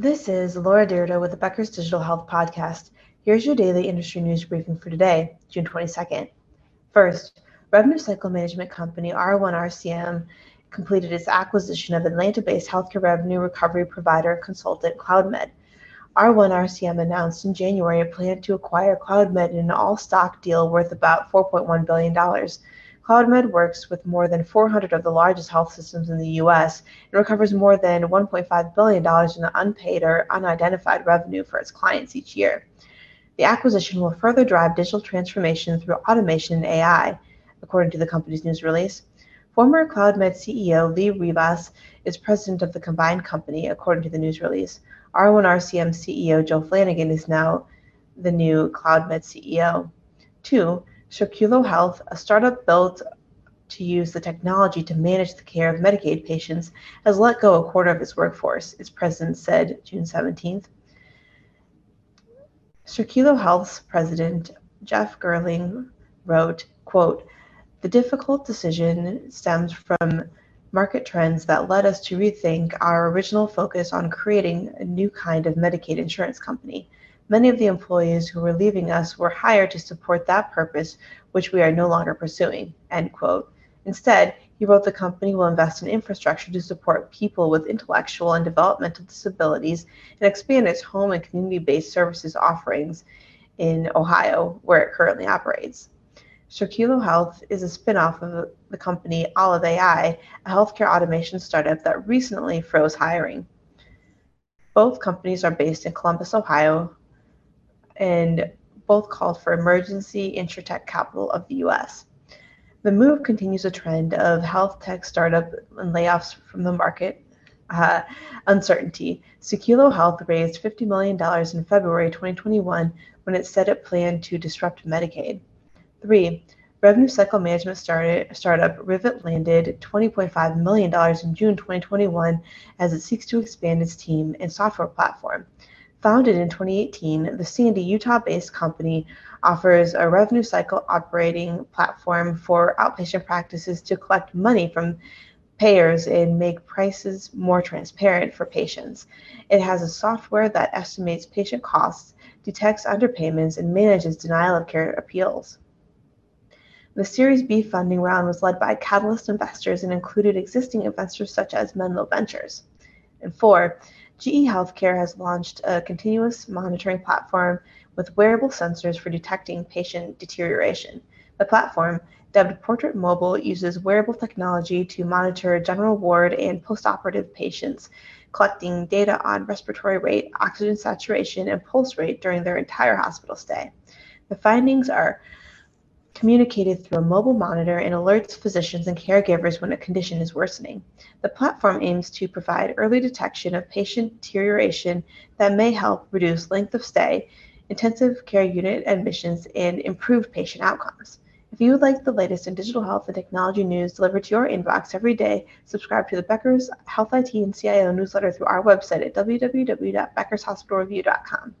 This is Laura Dyrda with the Becker's Digital Health Podcast. Here's your daily industry news briefing for today, June 22nd. First, revenue cycle management company R1 RCM completed its acquisition of Atlanta based healthcare revenue recovery provider consultant CloudMed. R1 RCM announced in January a plan to acquire CloudMed in an all stock deal worth about $4.1 billion. CloudMed works with more than 400 of the largest health systems in the U.S. and recovers more than $1.5 billion in the unpaid or unidentified revenue for its clients each year. The acquisition will further drive digital transformation through automation and AI, according to the company's news release. Former CloudMed CEO Lee Rivas is president of the combined company, according to the news release. R1 RCM CEO Joe Flanagan is now the new CloudMed CEO. Two, Circulo Health, a startup built to use the technology to manage the care of Medicaid patients, has let go a quarter of its workforce, its president said June 17th. Circulo Health's president, Jeff Gerling, wrote, quote, the difficult decision stems from market trends that led us to rethink our original focus on creating a new kind of Medicaid insurance company. Many of the employees who were leaving us were hired to support that purpose, which we are no longer pursuing. End quote. Instead, he wrote the company will invest in infrastructure to support people with intellectual and developmental disabilities and expand its home and community based services offerings in Ohio, where it currently operates. Circulo Health is a spin-off of the company Olive AI, a healthcare automation startup that recently froze hiring. Both companies are based in Columbus, Ohio, and both called for emergency insurtech capital of the US. The move continues a trend of health tech startup and layoffs from the market uh, uncertainty. Circulo Health raised $50 million in February 2021 when it said it planned to disrupt Medicaid. Three, revenue cycle management started, startup Rivet landed $20.5 million in June 2021 as it seeks to expand its team and software platform. Founded in 2018, the Sandy, Utah based company offers a revenue cycle operating platform for outpatient practices to collect money from payers and make prices more transparent for patients. It has a software that estimates patient costs, detects underpayments, and manages denial of care appeals. The Series B funding round was led by Catalyst investors and included existing investors such as Menlo Ventures. And four, GE Healthcare has launched a continuous monitoring platform with wearable sensors for detecting patient deterioration. The platform, dubbed Portrait Mobile, uses wearable technology to monitor general ward and postoperative patients, collecting data on respiratory rate, oxygen saturation, and pulse rate during their entire hospital stay. The findings are communicated through a mobile monitor and alerts physicians and caregivers when a condition is worsening. The platform aims to provide early detection of patient deterioration that may help reduce length of stay, intensive care unit admissions, and improve patient outcomes. If you would like the latest in digital health and technology news delivered to your inbox every day, subscribe to the Becker's Health IT and CIO newsletter through our website at www.beckershospitalreview.com.